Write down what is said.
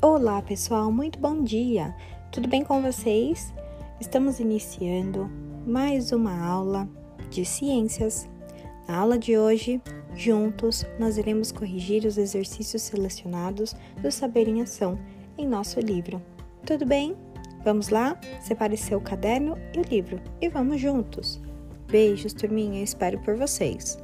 Olá, pessoal, muito bom dia! Tudo bem com vocês? Estamos iniciando mais uma aula de ciências. Na aula de hoje, juntos, nós iremos corrigir os exercícios selecionados do Saber em Ação em nosso livro. Tudo bem? Vamos lá? Separe seu caderno e o livro e vamos juntos! Beijos, turminha, espero por vocês!